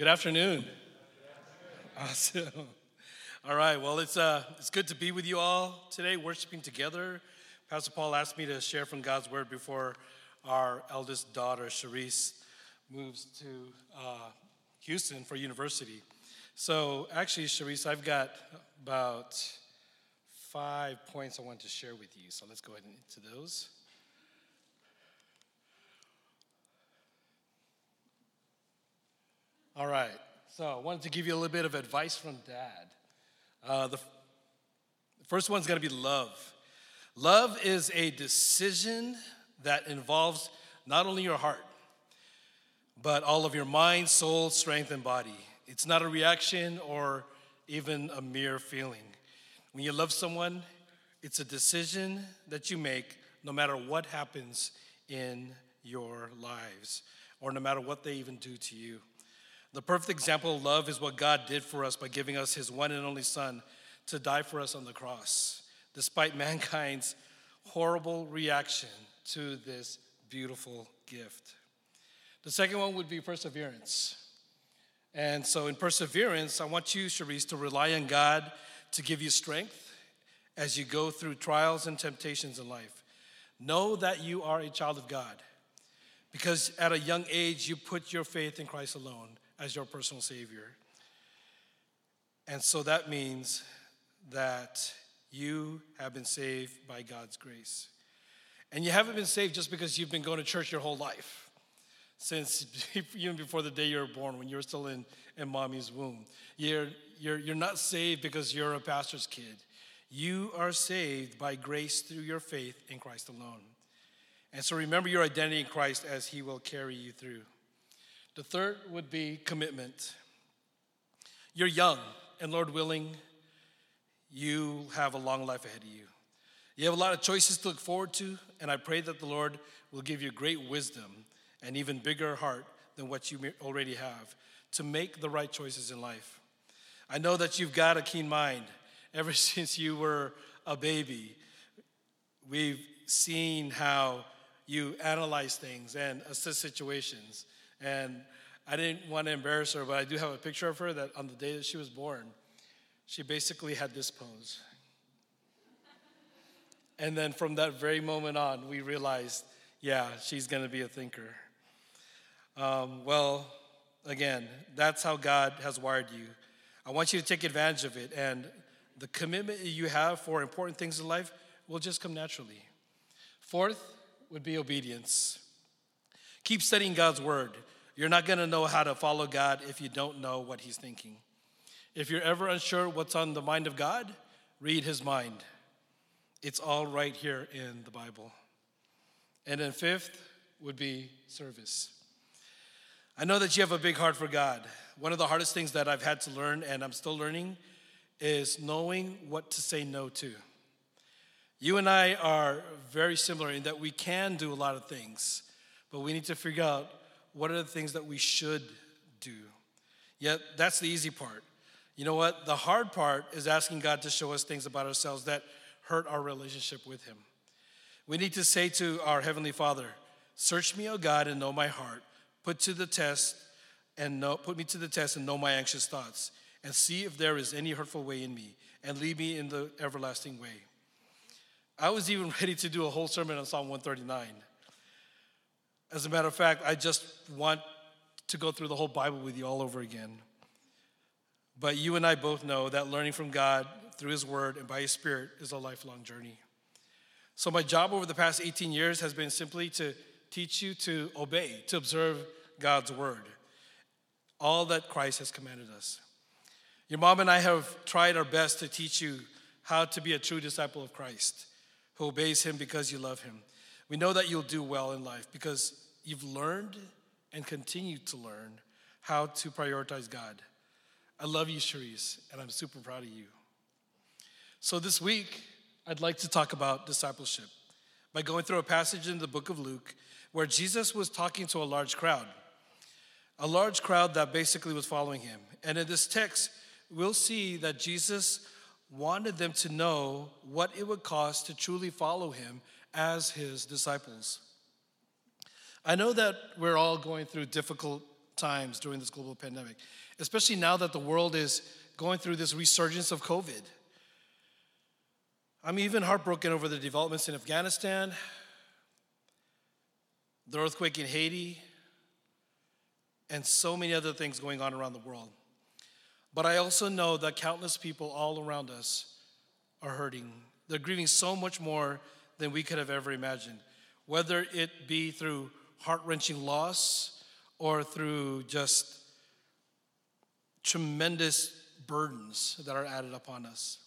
Good afternoon. Awesome. All right. Well, it's uh, it's good to be with you all today, worshiping together. Pastor Paul asked me to share from God's word before our eldest daughter, Cherise, moves to uh, Houston for university. So, actually, Cherise, I've got about five points I want to share with you. So, let's go ahead into those. All right. So I wanted to give you a little bit of advice from dad. Uh, the, f- the first one's going to be love. Love is a decision that involves not only your heart, but all of your mind, soul, strength, and body. It's not a reaction or even a mere feeling. When you love someone, it's a decision that you make no matter what happens in your lives or no matter what they even do to you. The perfect example of love is what God did for us by giving us his one and only Son to die for us on the cross, despite mankind's horrible reaction to this beautiful gift. The second one would be perseverance. And so, in perseverance, I want you, Cherise, to rely on God to give you strength as you go through trials and temptations in life. Know that you are a child of God because at a young age, you put your faith in Christ alone as your personal Savior. And so that means that you have been saved by God's grace. And you haven't been saved just because you've been going to church your whole life, since even before the day you were born, when you were still in, in mommy's womb. You're, you're, you're not saved because you're a pastor's kid. You are saved by grace through your faith in Christ alone. And so remember your identity in Christ as he will carry you through. The third would be commitment. You're young, and Lord willing, you have a long life ahead of you. You have a lot of choices to look forward to, and I pray that the Lord will give you great wisdom and even bigger heart than what you already have to make the right choices in life. I know that you've got a keen mind. Ever since you were a baby, we've seen how you analyze things and assess situations. And I didn't want to embarrass her, but I do have a picture of her that on the day that she was born, she basically had this pose. And then from that very moment on, we realized, yeah, she's going to be a thinker. Um, well, again, that's how God has wired you. I want you to take advantage of it, and the commitment you have for important things in life will just come naturally. Fourth would be obedience. Keep studying God's word. You're not going to know how to follow God if you don't know what He's thinking. If you're ever unsure what's on the mind of God, read His mind. It's all right here in the Bible. And then, fifth would be service. I know that you have a big heart for God. One of the hardest things that I've had to learn, and I'm still learning, is knowing what to say no to. You and I are very similar in that we can do a lot of things, but we need to figure out what are the things that we should do. Yet, that's the easy part. You know what? The hard part is asking God to show us things about ourselves that hurt our relationship with Him. We need to say to our Heavenly Father, Search me, O God, and know my heart. Put to the test and know, put me to the test and know my anxious thoughts, and see if there is any hurtful way in me, and lead me in the everlasting way. I was even ready to do a whole sermon on Psalm 139. As a matter of fact, I just want to go through the whole Bible with you all over again. But you and I both know that learning from God through His Word and by His Spirit is a lifelong journey. So, my job over the past 18 years has been simply to teach you to obey, to observe God's Word, all that Christ has commanded us. Your mom and I have tried our best to teach you how to be a true disciple of Christ who obeys Him because you love Him. We know that you'll do well in life because you've learned and continue to learn how to prioritize God. I love you, Cherise, and I'm super proud of you. So this week, I'd like to talk about discipleship by going through a passage in the book of Luke where Jesus was talking to a large crowd, a large crowd that basically was following him. And in this text, we'll see that Jesus wanted them to know what it would cost to truly follow him as his disciples. I know that we're all going through difficult times during this global pandemic, especially now that the world is going through this resurgence of COVID. I'm even heartbroken over the developments in Afghanistan, the earthquake in Haiti, and so many other things going on around the world. But I also know that countless people all around us are hurting. They're grieving so much more than we could have ever imagined, whether it be through heart wrenching loss or through just tremendous burdens that are added upon us.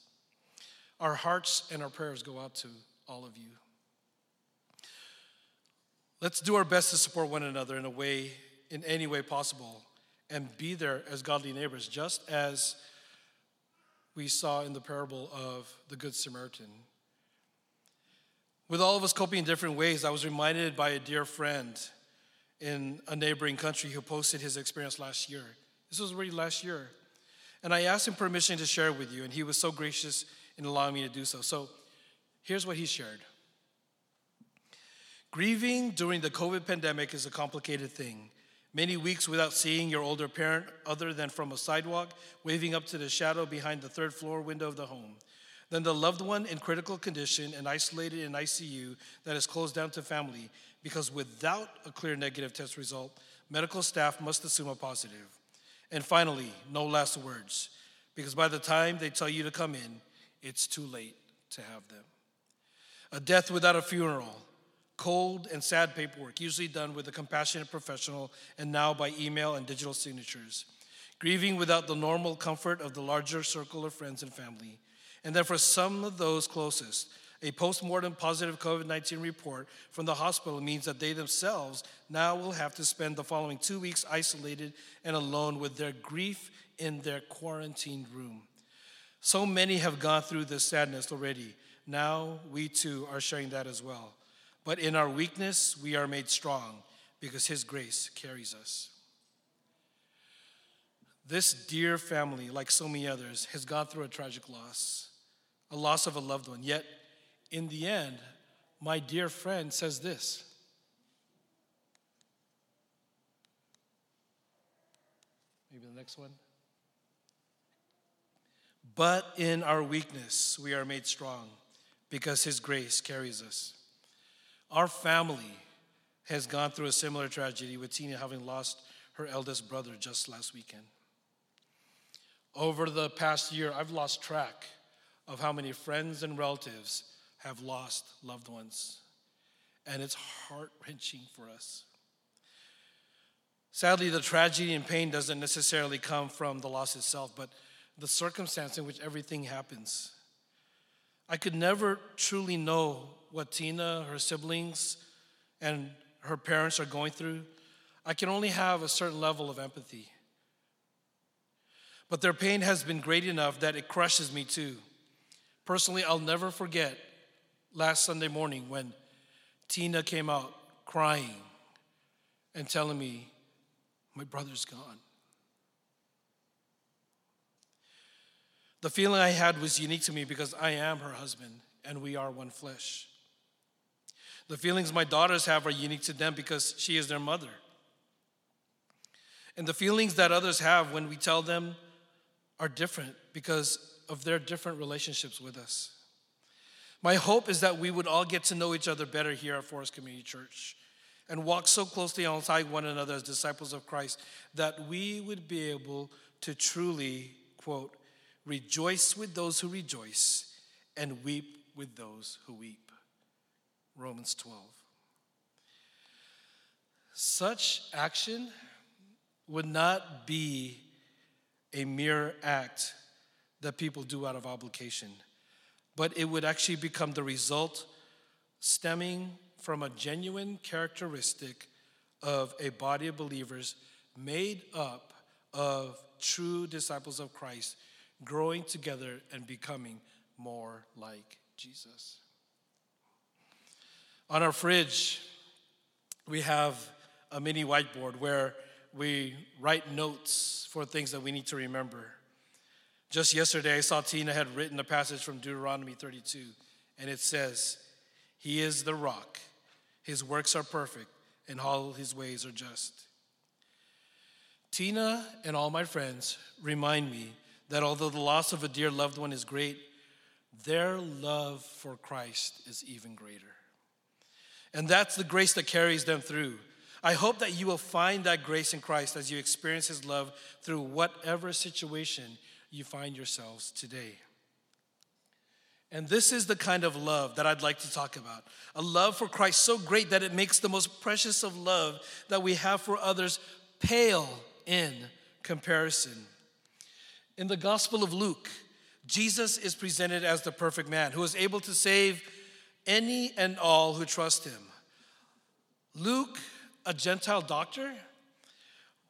Our hearts and our prayers go out to all of you. Let's do our best to support one another in a way, in any way possible, and be there as godly neighbors, just as we saw in the parable of the Good Samaritan. With all of us coping in different ways, I was reminded by a dear friend in a neighboring country who posted his experience last year. This was already last year. And I asked him permission to share with you, and he was so gracious in allowing me to do so. So here's what he shared Grieving during the COVID pandemic is a complicated thing. Many weeks without seeing your older parent other than from a sidewalk, waving up to the shadow behind the third floor window of the home. Then the loved one in critical condition and isolated in ICU that is closed down to family because without a clear negative test result, medical staff must assume a positive. And finally, no last words, because by the time they tell you to come in, it's too late to have them. A death without a funeral, cold and sad paperwork, usually done with a compassionate professional and now by email and digital signatures. Grieving without the normal comfort of the larger circle of friends and family. And then for some of those closest, a post-mortem positive COVID-19 report from the hospital means that they themselves now will have to spend the following two weeks isolated and alone with their grief in their quarantined room. So many have gone through this sadness already. Now we too are sharing that as well. But in our weakness, we are made strong because His grace carries us. This dear family, like so many others, has gone through a tragic loss, a loss of a loved one. Yet, in the end, my dear friend says this Maybe the next one. But in our weakness, we are made strong because His grace carries us. Our family has gone through a similar tragedy with Tina having lost her eldest brother just last weekend. Over the past year, I've lost track of how many friends and relatives have lost loved ones, and it's heart wrenching for us. Sadly, the tragedy and pain doesn't necessarily come from the loss itself, but the circumstance in which everything happens. I could never truly know what Tina, her siblings, and her parents are going through. I can only have a certain level of empathy. But their pain has been great enough that it crushes me too. Personally, I'll never forget last Sunday morning when Tina came out crying and telling me, My brother's gone. The feeling I had was unique to me because I am her husband and we are one flesh. The feelings my daughters have are unique to them because she is their mother. And the feelings that others have when we tell them are different because of their different relationships with us. My hope is that we would all get to know each other better here at Forest Community Church and walk so closely alongside one another as disciples of Christ that we would be able to truly, quote, Rejoice with those who rejoice and weep with those who weep. Romans 12. Such action would not be a mere act that people do out of obligation, but it would actually become the result stemming from a genuine characteristic of a body of believers made up of true disciples of Christ growing together and becoming more like Jesus. On our fridge, we have a mini whiteboard where we write notes for things that we need to remember. Just yesterday, I saw Tina had written a passage from Deuteronomy 32, and it says, He is the rock, His works are perfect, and all His ways are just. Tina and all my friends remind me that although the loss of a dear loved one is great, their love for Christ is even greater. And that's the grace that carries them through. I hope that you will find that grace in Christ as you experience His love through whatever situation you find yourselves today. And this is the kind of love that I'd like to talk about. A love for Christ so great that it makes the most precious of love that we have for others pale in comparison. In the Gospel of Luke, Jesus is presented as the perfect man who is able to save any and all who trust him. Luke, a Gentile doctor,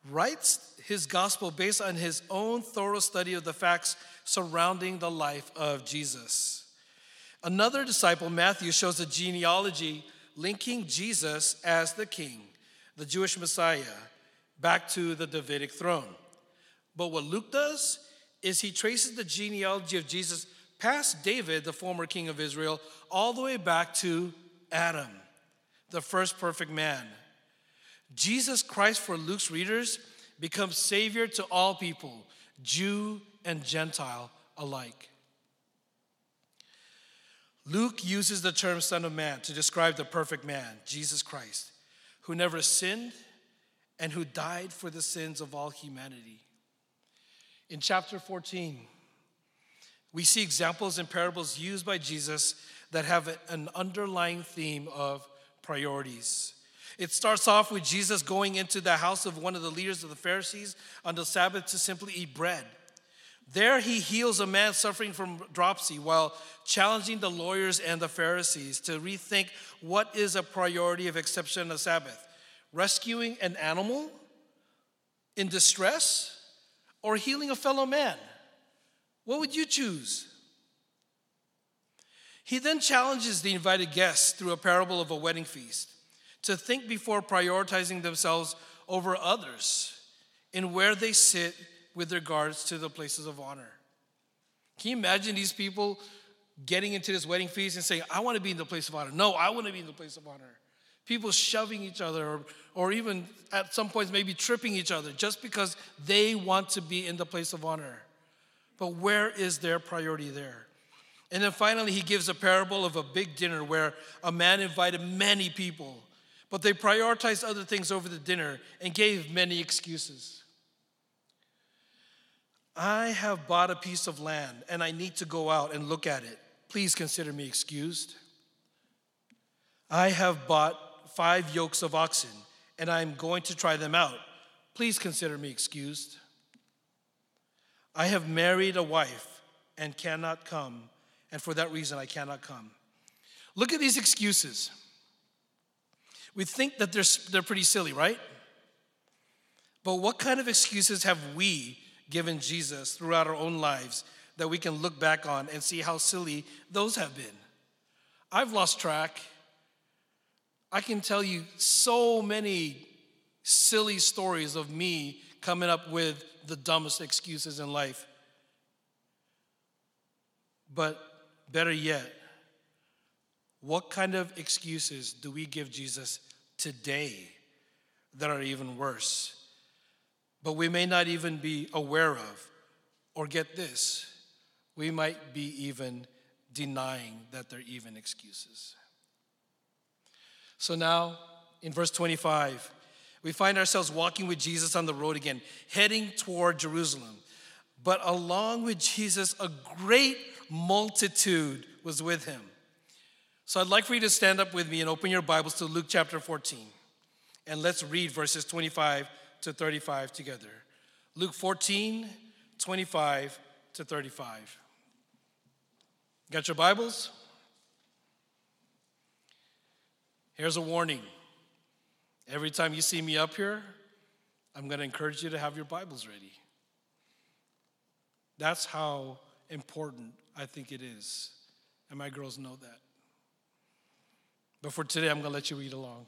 writes his gospel based on his own thorough study of the facts surrounding the life of Jesus. Another disciple, Matthew, shows a genealogy linking Jesus as the king, the Jewish Messiah, back to the Davidic throne. But what Luke does is he traces the genealogy of Jesus past David, the former king of Israel, all the way back to Adam, the first perfect man. Jesus Christ, for Luke's readers, becomes Savior to all people, Jew and Gentile alike. Luke uses the term Son of Man to describe the perfect man, Jesus Christ, who never sinned and who died for the sins of all humanity. In chapter 14, we see examples and parables used by Jesus that have an underlying theme of priorities. It starts off with Jesus going into the house of one of the leaders of the Pharisees on the Sabbath to simply eat bread. There he heals a man suffering from dropsy while challenging the lawyers and the Pharisees to rethink what is a priority of exception on the Sabbath rescuing an animal in distress or healing a fellow man? What would you choose? He then challenges the invited guests through a parable of a wedding feast to think before prioritizing themselves over others in where they sit with regards to the places of honor. Can you imagine these people getting into this wedding feast and saying, I want to be in the place of honor? No, I want to be in the place of honor. People shoving each other, or, or even at some points, maybe tripping each other just because they want to be in the place of honor. But where is their priority there? And then finally, he gives a parable of a big dinner where a man invited many people, but they prioritized other things over the dinner and gave many excuses. I have bought a piece of land and I need to go out and look at it. Please consider me excused. I have bought five yokes of oxen, and I'm going to try them out. Please consider me excused. I have married a wife and cannot come, and for that reason I cannot come. Look at these excuses. We think that they're, they're pretty silly, right? But what kind of excuses have we given Jesus throughout our own lives that we can look back on and see how silly those have been? I've lost track. I can tell you so many silly stories of me coming up with the dumbest excuses in life. But better yet, what kind of excuses do we give Jesus today that are even worse? But we may not even be aware of, or get this, we might be even denying that they're even excuses. So now, in verse 25, we find ourselves walking with Jesus on the road again, heading toward Jerusalem. But along with Jesus, a great multitude was with him. So I'd like for you to stand up with me and open your Bibles to Luke chapter 14. And let's read verses 25 to 35 together. Luke 14, 25 to 35. Got your Bibles? Here's a warning. Every time you see me up here, I'm going to encourage you to have your Bibles ready. That's how important I think it is. And my girls know that. But for today, I'm going to let you read along.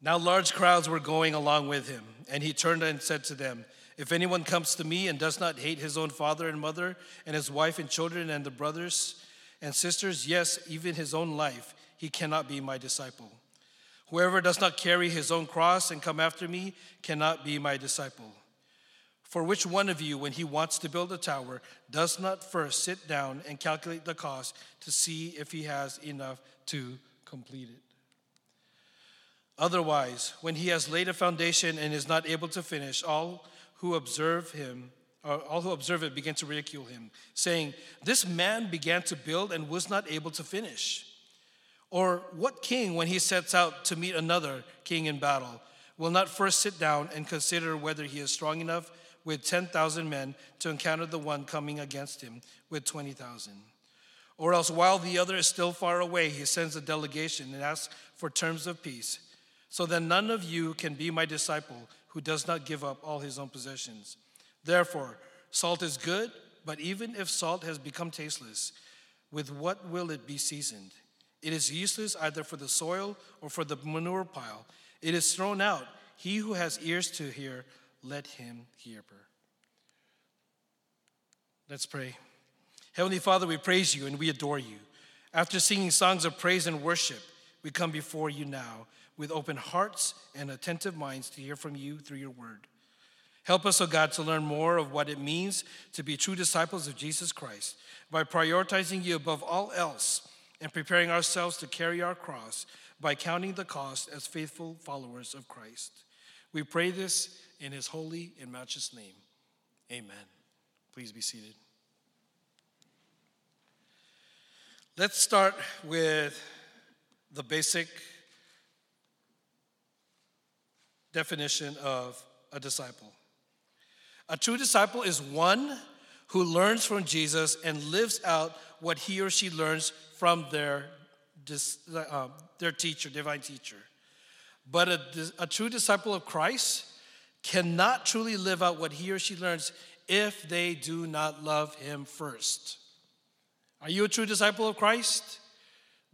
Now, large crowds were going along with him, and he turned and said to them, If anyone comes to me and does not hate his own father and mother, and his wife and children, and the brothers and sisters, yes, even his own life, he cannot be my disciple. Whoever does not carry his own cross and come after me cannot be my disciple. For which one of you, when he wants to build a tower, does not first sit down and calculate the cost to see if he has enough to complete it? Otherwise, when he has laid a foundation and is not able to finish, all who observe him, uh, all who observe it begin to ridicule him, saying, This man began to build and was not able to finish. Or what king, when he sets out to meet another king in battle, will not first sit down and consider whether he is strong enough with 10,000 men to encounter the one coming against him with 20,000? Or else, while the other is still far away, he sends a delegation and asks for terms of peace, so that none of you can be my disciple who does not give up all his own possessions. Therefore, salt is good, but even if salt has become tasteless, with what will it be seasoned? It is useless either for the soil or for the manure pile. It is thrown out. He who has ears to hear, let him hear. her. Let's pray. Heavenly Father, we praise you and we adore you. After singing songs of praise and worship, we come before you now with open hearts and attentive minds to hear from you through your word. Help us, O oh God, to learn more of what it means to be true disciples of Jesus Christ by prioritizing you above all else and preparing ourselves to carry our cross by counting the cost as faithful followers of Christ. We pray this in his holy and matchless name. Amen. Please be seated. Let's start with the basic definition of a disciple. A true disciple is one who learns from Jesus and lives out what he or she learns from their, uh, their teacher, divine teacher. But a, a true disciple of Christ cannot truly live out what he or she learns if they do not love him first. Are you a true disciple of Christ?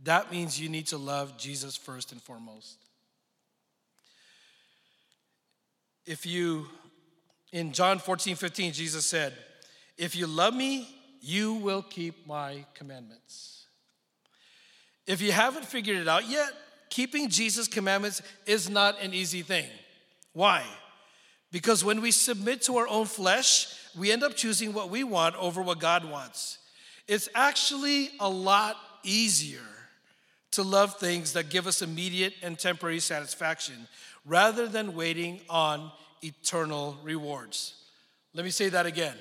That means you need to love Jesus first and foremost. If you, in John 14, 15, Jesus said, If you love me, you will keep my commandments. If you haven't figured it out yet, keeping Jesus' commandments is not an easy thing. Why? Because when we submit to our own flesh, we end up choosing what we want over what God wants. It's actually a lot easier to love things that give us immediate and temporary satisfaction rather than waiting on eternal rewards. Let me say that again.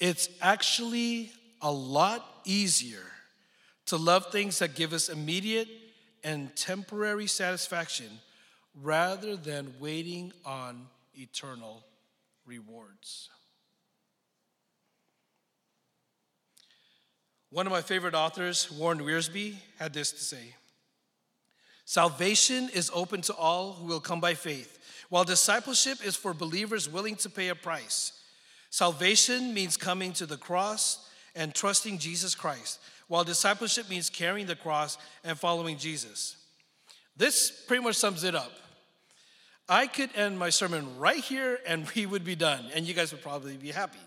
It's actually a lot easier to love things that give us immediate and temporary satisfaction rather than waiting on eternal rewards. One of my favorite authors, Warren Wiersbe, had this to say Salvation is open to all who will come by faith, while discipleship is for believers willing to pay a price. Salvation means coming to the cross and trusting Jesus Christ, while discipleship means carrying the cross and following Jesus. This pretty much sums it up. I could end my sermon right here and we would be done, and you guys would probably be happy.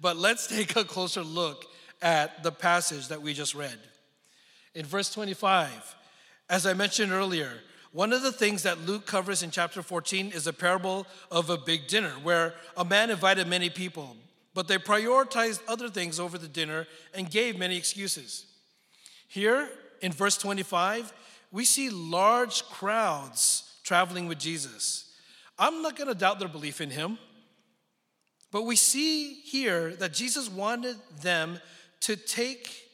But let's take a closer look at the passage that we just read. In verse 25, as I mentioned earlier, one of the things that Luke covers in chapter 14 is a parable of a big dinner where a man invited many people, but they prioritized other things over the dinner and gave many excuses. Here in verse 25, we see large crowds traveling with Jesus. I'm not going to doubt their belief in him, but we see here that Jesus wanted them to take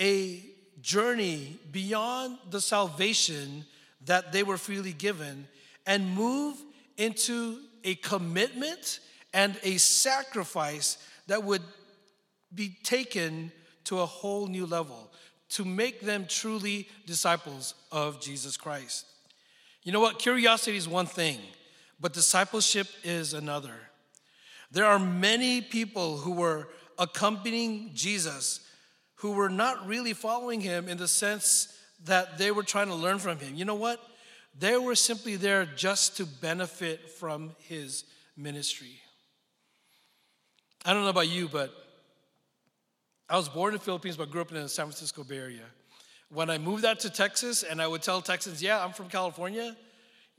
a journey beyond the salvation that they were freely given and move into a commitment and a sacrifice that would be taken to a whole new level to make them truly disciples of Jesus Christ. You know what? Curiosity is one thing, but discipleship is another. There are many people who were accompanying Jesus who were not really following him in the sense that they were trying to learn from him. You know what? They were simply there just to benefit from his ministry. I don't know about you, but I was born in the Philippines, but grew up in the San Francisco Bay Area. When I moved out to Texas and I would tell Texans, yeah, I'm from California,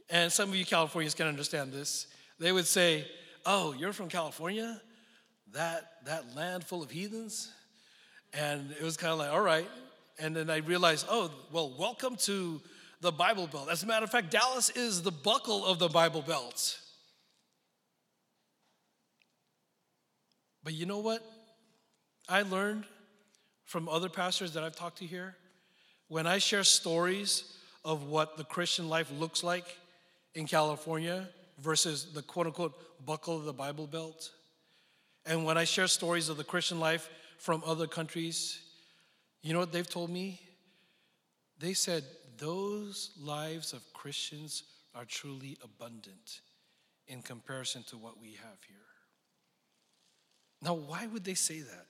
and some of you Californians can understand this, they would say, oh, you're from California? That, that land full of heathens? And it was kind of like, all right. And then I realized, oh, well, welcome to the Bible Belt. As a matter of fact, Dallas is the buckle of the Bible Belt. But you know what? I learned from other pastors that I've talked to here. When I share stories of what the Christian life looks like in California versus the quote unquote buckle of the Bible Belt, and when I share stories of the Christian life from other countries, you know what they've told me? They said those lives of Christians are truly abundant in comparison to what we have here. Now, why would they say that?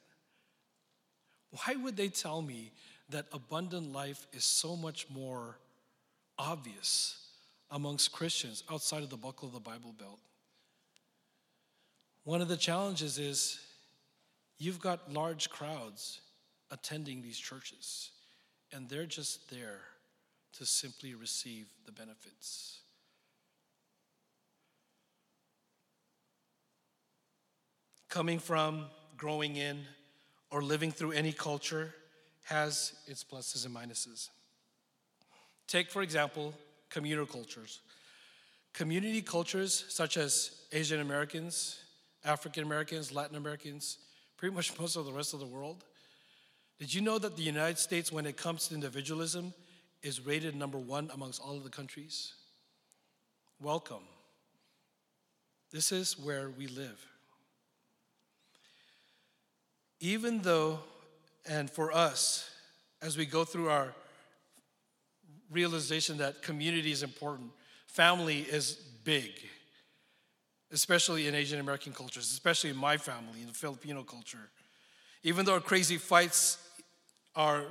Why would they tell me that abundant life is so much more obvious amongst Christians outside of the buckle of the Bible Belt? One of the challenges is you've got large crowds attending these churches, and they're just there to simply receive the benefits. Coming from, growing in, or living through any culture has its pluses and minuses. Take, for example, communal cultures. Community cultures such as Asian Americans, African Americans, Latin Americans, pretty much most of the rest of the world. Did you know that the United States, when it comes to individualism, is rated number one amongst all of the countries? Welcome. This is where we live. Even though, and for us, as we go through our realization that community is important, family is big especially in Asian American cultures, especially in my family, in the Filipino culture. Even though our crazy fights are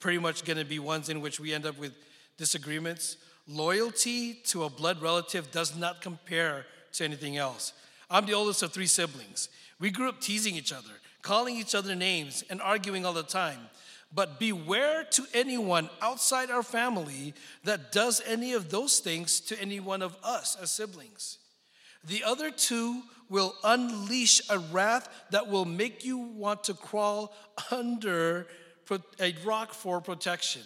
pretty much going to be ones in which we end up with disagreements, loyalty to a blood relative does not compare to anything else. I'm the oldest of three siblings. We grew up teasing each other, calling each other names, and arguing all the time. But beware to anyone outside our family that does any of those things to any one of us as siblings. The other two will unleash a wrath that will make you want to crawl under a rock for protection.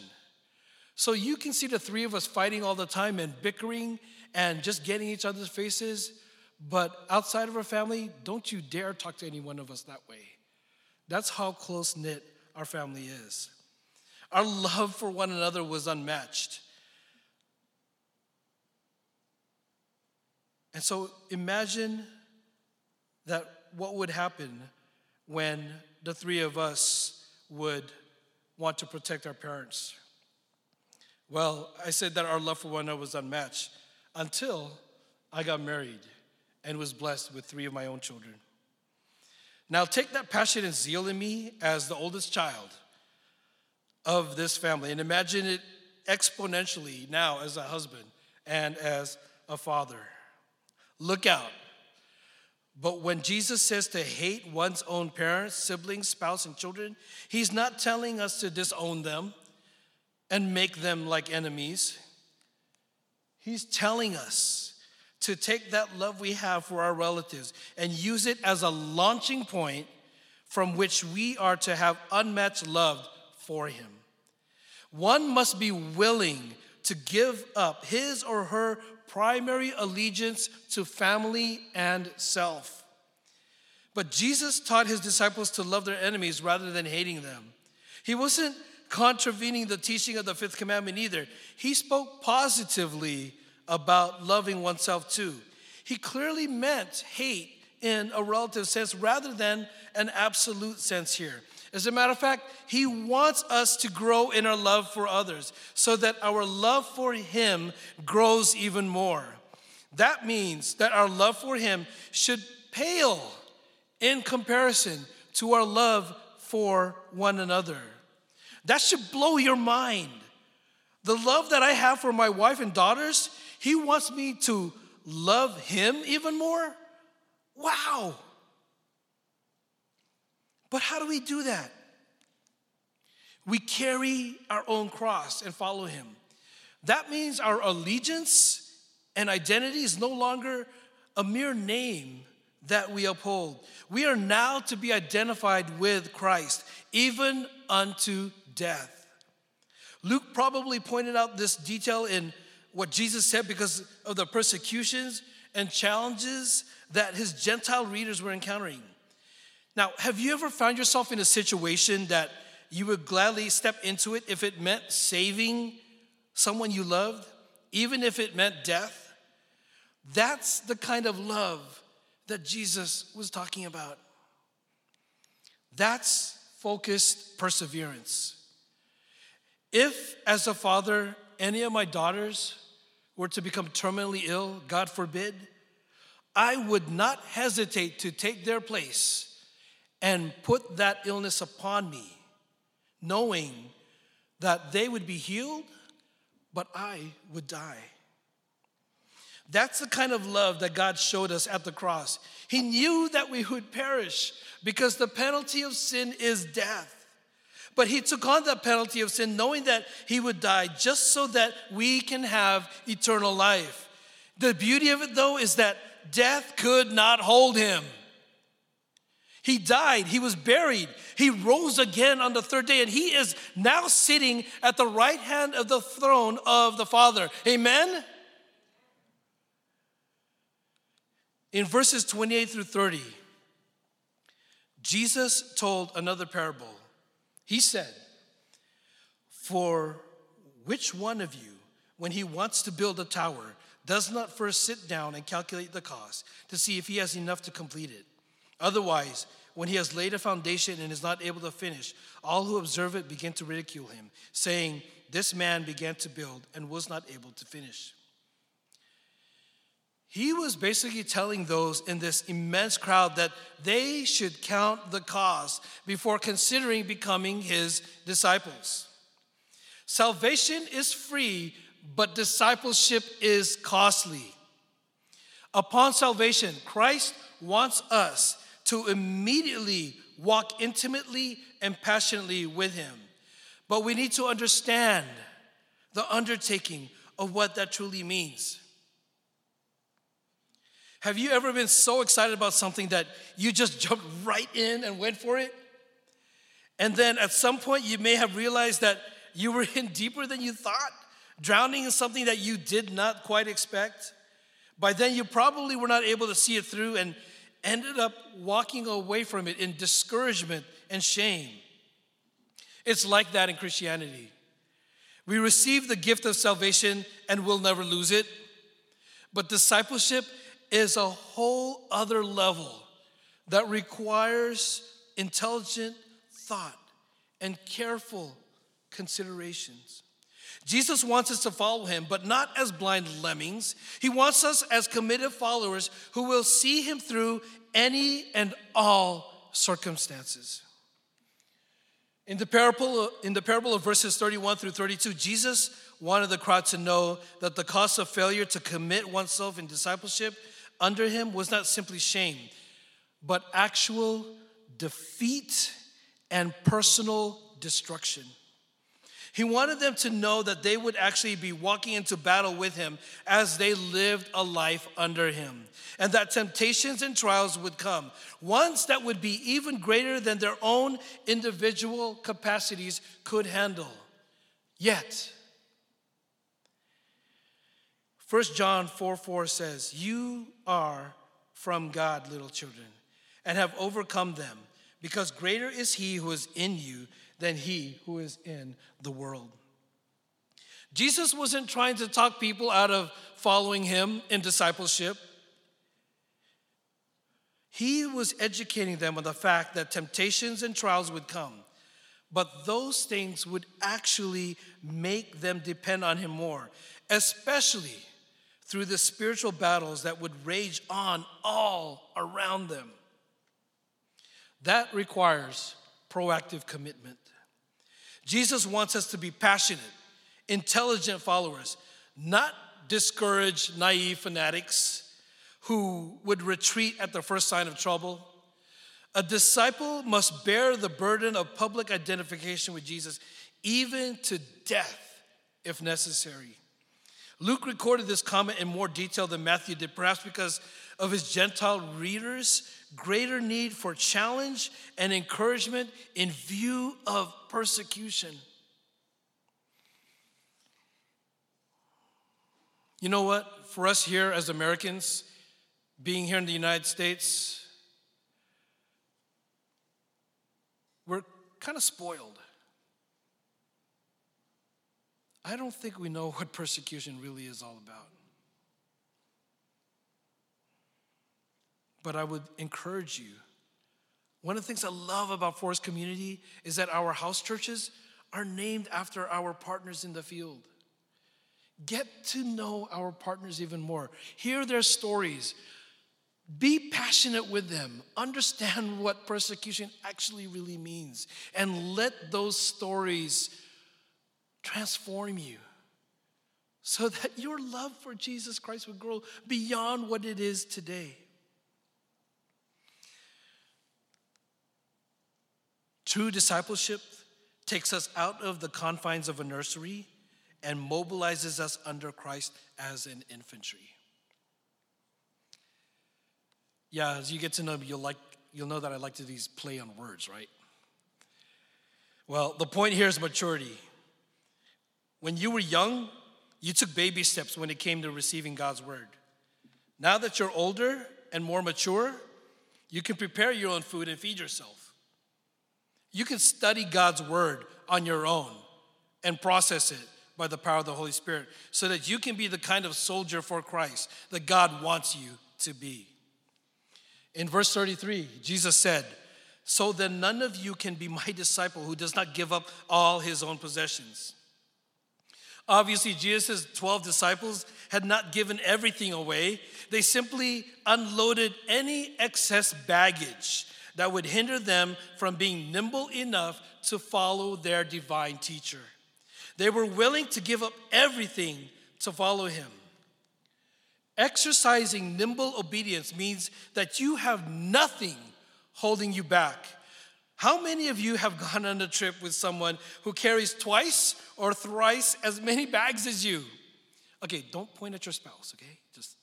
So you can see the three of us fighting all the time and bickering and just getting each other's faces. But outside of our family, don't you dare talk to any one of us that way. That's how close knit our family is. Our love for one another was unmatched. And so imagine that what would happen when the three of us would want to protect our parents. Well, I said that our love for one another was unmatched until I got married and was blessed with three of my own children. Now, take that passion and zeal in me as the oldest child of this family and imagine it exponentially now as a husband and as a father. Look out. But when Jesus says to hate one's own parents, siblings, spouse, and children, he's not telling us to disown them and make them like enemies. He's telling us to take that love we have for our relatives and use it as a launching point from which we are to have unmatched love for him. One must be willing to give up his or her primary allegiance to family and self. But Jesus taught his disciples to love their enemies rather than hating them. He wasn't contravening the teaching of the fifth commandment either. He spoke positively about loving oneself too. He clearly meant hate in a relative sense rather than an absolute sense here. As a matter of fact, He wants us to grow in our love for others so that our love for Him grows even more. That means that our love for Him should pale in comparison to our love for one another. That should blow your mind. The love that I have for my wife and daughters, He wants me to love Him even more. Wow. But how do we do that? We carry our own cross and follow him. That means our allegiance and identity is no longer a mere name that we uphold. We are now to be identified with Christ, even unto death. Luke probably pointed out this detail in what Jesus said because of the persecutions and challenges that his Gentile readers were encountering. Now, have you ever found yourself in a situation that you would gladly step into it if it meant saving someone you loved, even if it meant death? That's the kind of love that Jesus was talking about. That's focused perseverance. If, as a father, any of my daughters were to become terminally ill, God forbid, I would not hesitate to take their place and put that illness upon me, knowing that they would be healed, but I would die. That's the kind of love that God showed us at the cross. He knew that we would perish because the penalty of sin is death. But he took on that penalty of sin knowing that he would die just so that we can have eternal life. The beauty of it, though, is that death could not hold him. He died, he was buried, he rose again on the third day, and he is now sitting at the right hand of the throne of the Father. Amen? In verses 28 through 30, Jesus told another parable. He said, For which one of you, when he wants to build a tower, does not first sit down and calculate the cost to see if he has enough to complete it? Otherwise, when he has laid a foundation and is not able to finish, all who observe it begin to ridicule him, saying, This man began to build and was not able to finish. He was basically telling those in this immense crowd that they should count the cost before considering becoming his disciples. Salvation is free, but discipleship is costly. Upon salvation, Christ wants us to immediately walk intimately and passionately with him. But we need to understand the undertaking of what that truly means. Have you ever been so excited about something that you just jumped right in and went for it? And then at some point, you may have realized that you were in deeper than you thought, drowning in something that you did not quite expect. By then, you probably were not able to see it through and ended up walking away from it in discouragement and shame. It's like that in Christianity. We receive the gift of salvation and we'll never lose it. But discipleship is a whole other level that requires intelligent thought and careful considerations. Jesus wants us to follow him, but not as blind lemmings. He wants us as committed followers who will see him through any and all circumstances. In the parable, in the parable of verses 31 through 32, Jesus wanted the crowd to know that the cost of failure to commit oneself in discipleship under him was not simply shame, but actual defeat and personal destruction. He wanted them to know that they would actually be walking into battle with him as they lived a life under him, and that temptations and trials would come, ones that would be even greater than their own individual capacities could handle. Yet, 1 John 4 4 says, You are from God, little children, and have overcome them, because greater is he who is in you than he who is in the world. Jesus wasn't trying to talk people out of following him in discipleship. He was educating them on the fact that temptations and trials would come, but those things would actually make them depend on him more, especially through the spiritual battles that would rage on all around them. That requires proactive commitment. Jesus wants us to be passionate, intelligent followers, not discouraged, naive fanatics who would retreat at the first sign of trouble. A disciple must bear the burden of public identification with Jesus, even to death if necessary. Luke recorded this comment in more detail than Matthew did, perhaps because of his Gentile readers' greater need for challenge and encouragement in view of persecution. You know what? For us here as Americans, being here in the United States, we're kind of spoiled. I don't think we know what persecution really is all about. But I would encourage you. One of the things I love about Forest Community is that our house churches are named after our partners in the field. Get to know our partners even more. Hear their stories. Be passionate with them. Understand what persecution actually really means. And let those stories transform you so that your love for Jesus Christ would grow beyond what it is today. True discipleship takes us out of the confines of a nursery and mobilizes us under Christ as an infantry. Yeah, as you get to know me, you'll like you'll know that I like to these play on words, right? Well, the point here is maturity. When you were young, you took baby steps when it came to receiving God's word. Now that you're older and more mature, you can prepare your own food and feed yourself. You can study God's word on your own and process it by the power of the Holy Spirit so that you can be the kind of soldier for Christ that God wants you to be. In verse 33, Jesus said, So then none of you can be my disciple who does not give up all his own possessions. Obviously, Jesus' 12 disciples had not given everything away. They simply unloaded any excess baggage that would hinder them from being nimble enough to follow their divine teacher. They were willing to give up everything to follow him. Exercising nimble obedience means that you have nothing holding you back. How many of you have gone on a trip with someone who carries twice or thrice as many bags as you? Okay, don't point at your spouse, okay? Just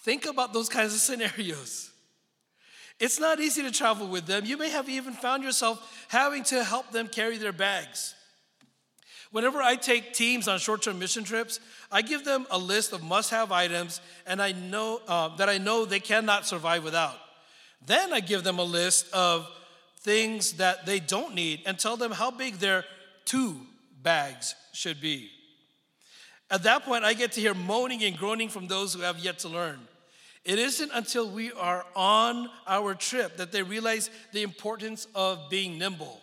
think about those kinds of scenarios. It's not easy to travel with them. You may have even found yourself having to help them carry their bags. Whenever I take teams on short-term mission trips, I give them a list of must-have items, and I know uh, that I know they cannot survive without. Then I give them a list of things that they don't need and tell them how big their two bags should be. At that point, I get to hear moaning and groaning from those who have yet to learn. It isn't until we are on our trip that they realize the importance of being nimble.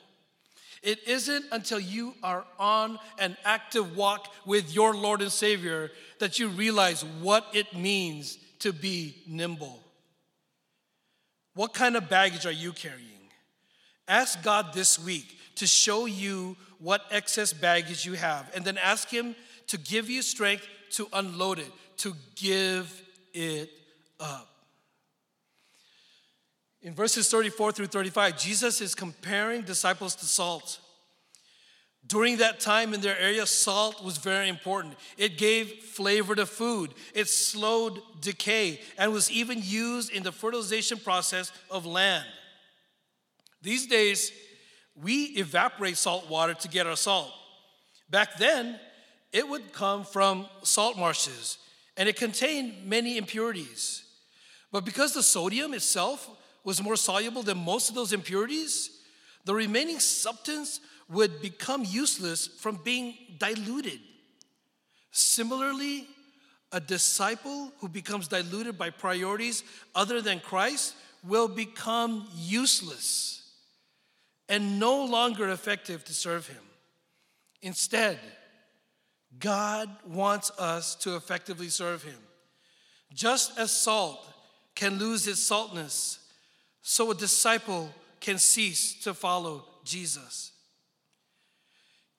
It isn't until you are on an active walk with your Lord and Savior that you realize what it means to be nimble. What kind of baggage are you carrying? Ask God this week to show you what excess baggage you have, and then ask Him to give you strength to unload it, to give it up. In verses 34 through 35, Jesus is comparing disciples to salt. During that time in their area, salt was very important. It gave flavor to food, it slowed decay, and was even used in the fertilization process of land. These days, we evaporate salt water to get our salt. Back then, it would come from salt marshes and it contained many impurities. But because the sodium itself was more soluble than most of those impurities, the remaining substance would become useless from being diluted. Similarly, a disciple who becomes diluted by priorities other than Christ will become useless and no longer effective to serve Him. Instead, God wants us to effectively serve Him. Just as salt can lose its saltness, so a disciple can cease to follow Jesus.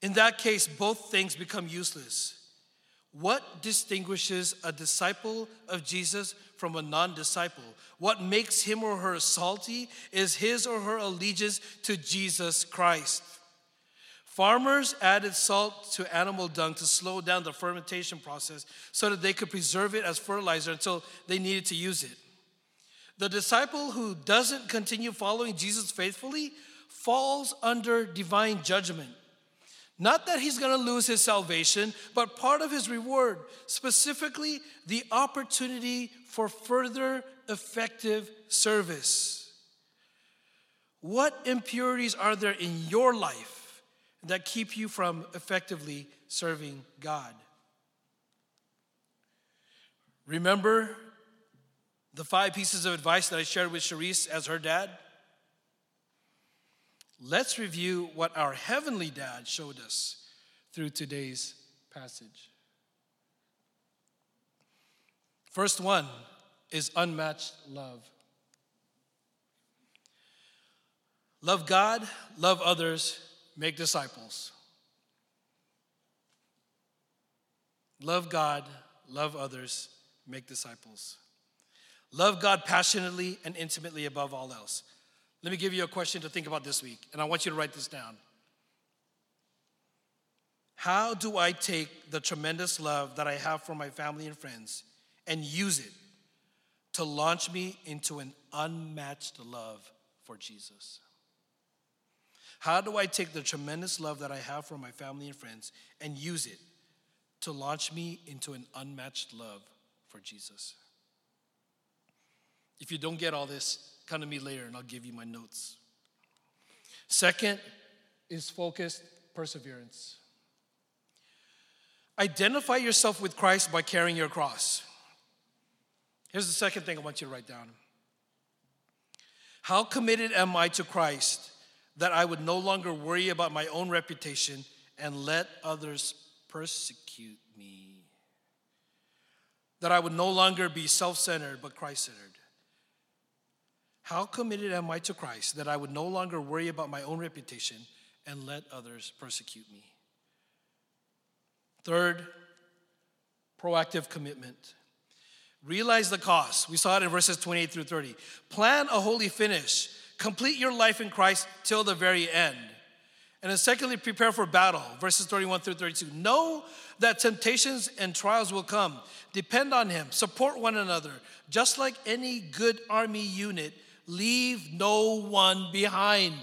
In that case, both things become useless. What distinguishes a disciple of Jesus from a non disciple? What makes him or her salty is his or her allegiance to Jesus Christ. Farmers added salt to animal dung to slow down the fermentation process so that they could preserve it as fertilizer until they needed to use it. The disciple who doesn't continue following Jesus faithfully falls under divine judgment. Not that he's going to lose his salvation, but part of his reward, specifically the opportunity for further effective service. What impurities are there in your life that keep you from effectively serving God? Remember the five pieces of advice that I shared with Charisse as her dad? Let's review what our heavenly dad showed us through today's passage. First one is unmatched love. Love God, love others, make disciples. Love God, love others, make disciples. Love God passionately and intimately above all else. Let me give you a question to think about this week, and I want you to write this down. How do I take the tremendous love that I have for my family and friends and use it to launch me into an unmatched love for Jesus? How do I take the tremendous love that I have for my family and friends and use it to launch me into an unmatched love for Jesus? If you don't get all this, Come to me later and I'll give you my notes. Second is focused perseverance. Identify yourself with Christ by carrying your cross. Here's the second thing I want you to write down. How committed am I to Christ that I would no longer worry about my own reputation and let others persecute me? That I would no longer be self centered but Christ centered. How committed am I to Christ that I would no longer worry about my own reputation and let others persecute me? Third, proactive commitment. Realize the cost. We saw it in verses 28 through 30. Plan a holy finish. Complete your life in Christ till the very end. And then, secondly, prepare for battle. Verses 31 through 32. Know that temptations and trials will come. Depend on Him. Support one another. Just like any good army unit, leave no one behind.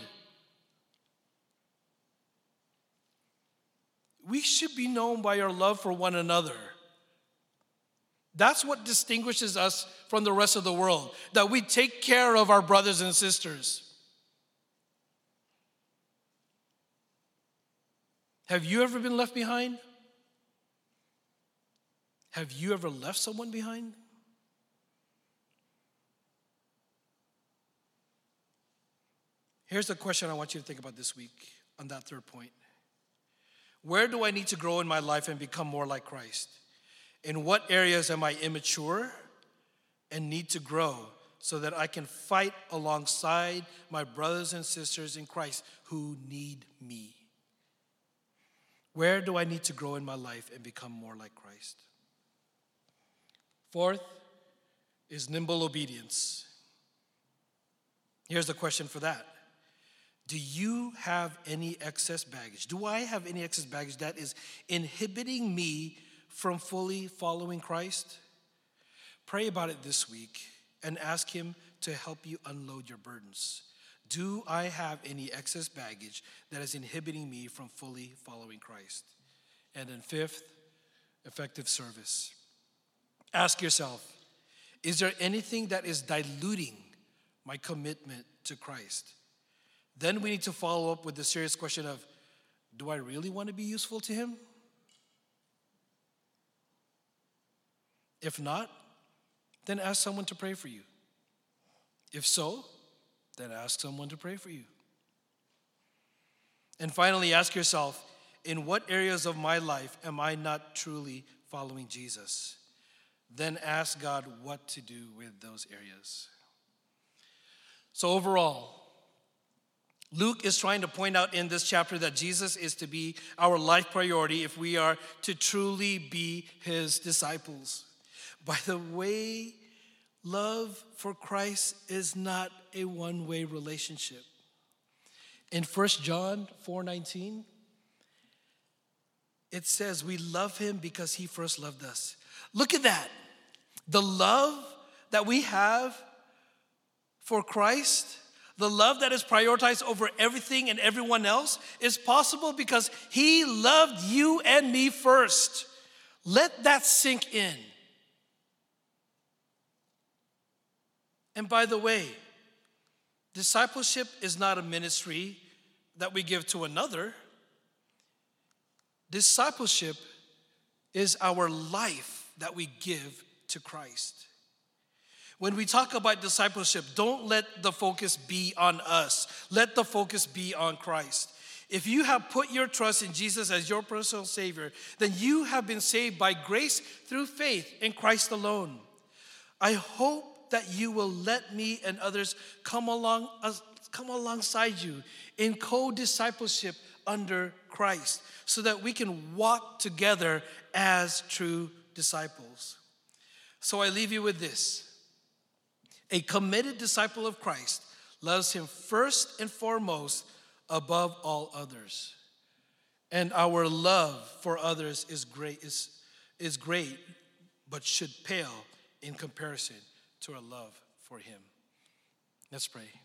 We should be known by our love for one another. That's what distinguishes us from the rest of the world, that we take care of our brothers and sisters. Have you ever been left behind? Have you ever left someone behind? Here's the question I want you to think about this week on that third point Where do I need to grow in my life and become more like Christ? In what areas am I immature and need to grow so that I can fight alongside my brothers and sisters in Christ who need me? Where do I need to grow in my life and become more like Christ? Fourth is nimble obedience. Here's the question for that do you have any excess baggage? Do I have any excess baggage that is inhibiting me from fully following Christ? Pray about it this week and ask Him to help you unload your burdens. Do I have any excess baggage that is inhibiting me from fully following Christ? And then, fifth, effective service. Ask yourself is there anything that is diluting my commitment to Christ? Then we need to follow up with the serious question of do I really want to be useful to him? If not, then ask someone to pray for you. If so, then ask someone to pray for you. And finally, ask yourself in what areas of my life am I not truly following Jesus? Then ask God what to do with those areas. So, overall, Luke is trying to point out in this chapter that Jesus is to be our life priority if we are to truly be his disciples. By the way, love for Christ is not a one way relationship. In 1 John 4:19, it says we love him because he first loved us. Look at that. The love that we have for Christ, the love that is prioritized over everything and everyone else, is possible because he loved you and me first. Let that sink in. And by the way, discipleship is not a ministry that we give to another. Discipleship is our life that we give to Christ. When we talk about discipleship, don't let the focus be on us. Let the focus be on Christ. If you have put your trust in Jesus as your personal Savior, then you have been saved by grace through faith in Christ alone. I hope that you will let me and others come along uh, come alongside you in co-discipleship under Christ so that we can walk together as true disciples. So I leave you with this. A committed disciple of Christ loves him first and foremost above all others. And our love for others is great is, is great but should pale in comparison to our love for him. Let's pray.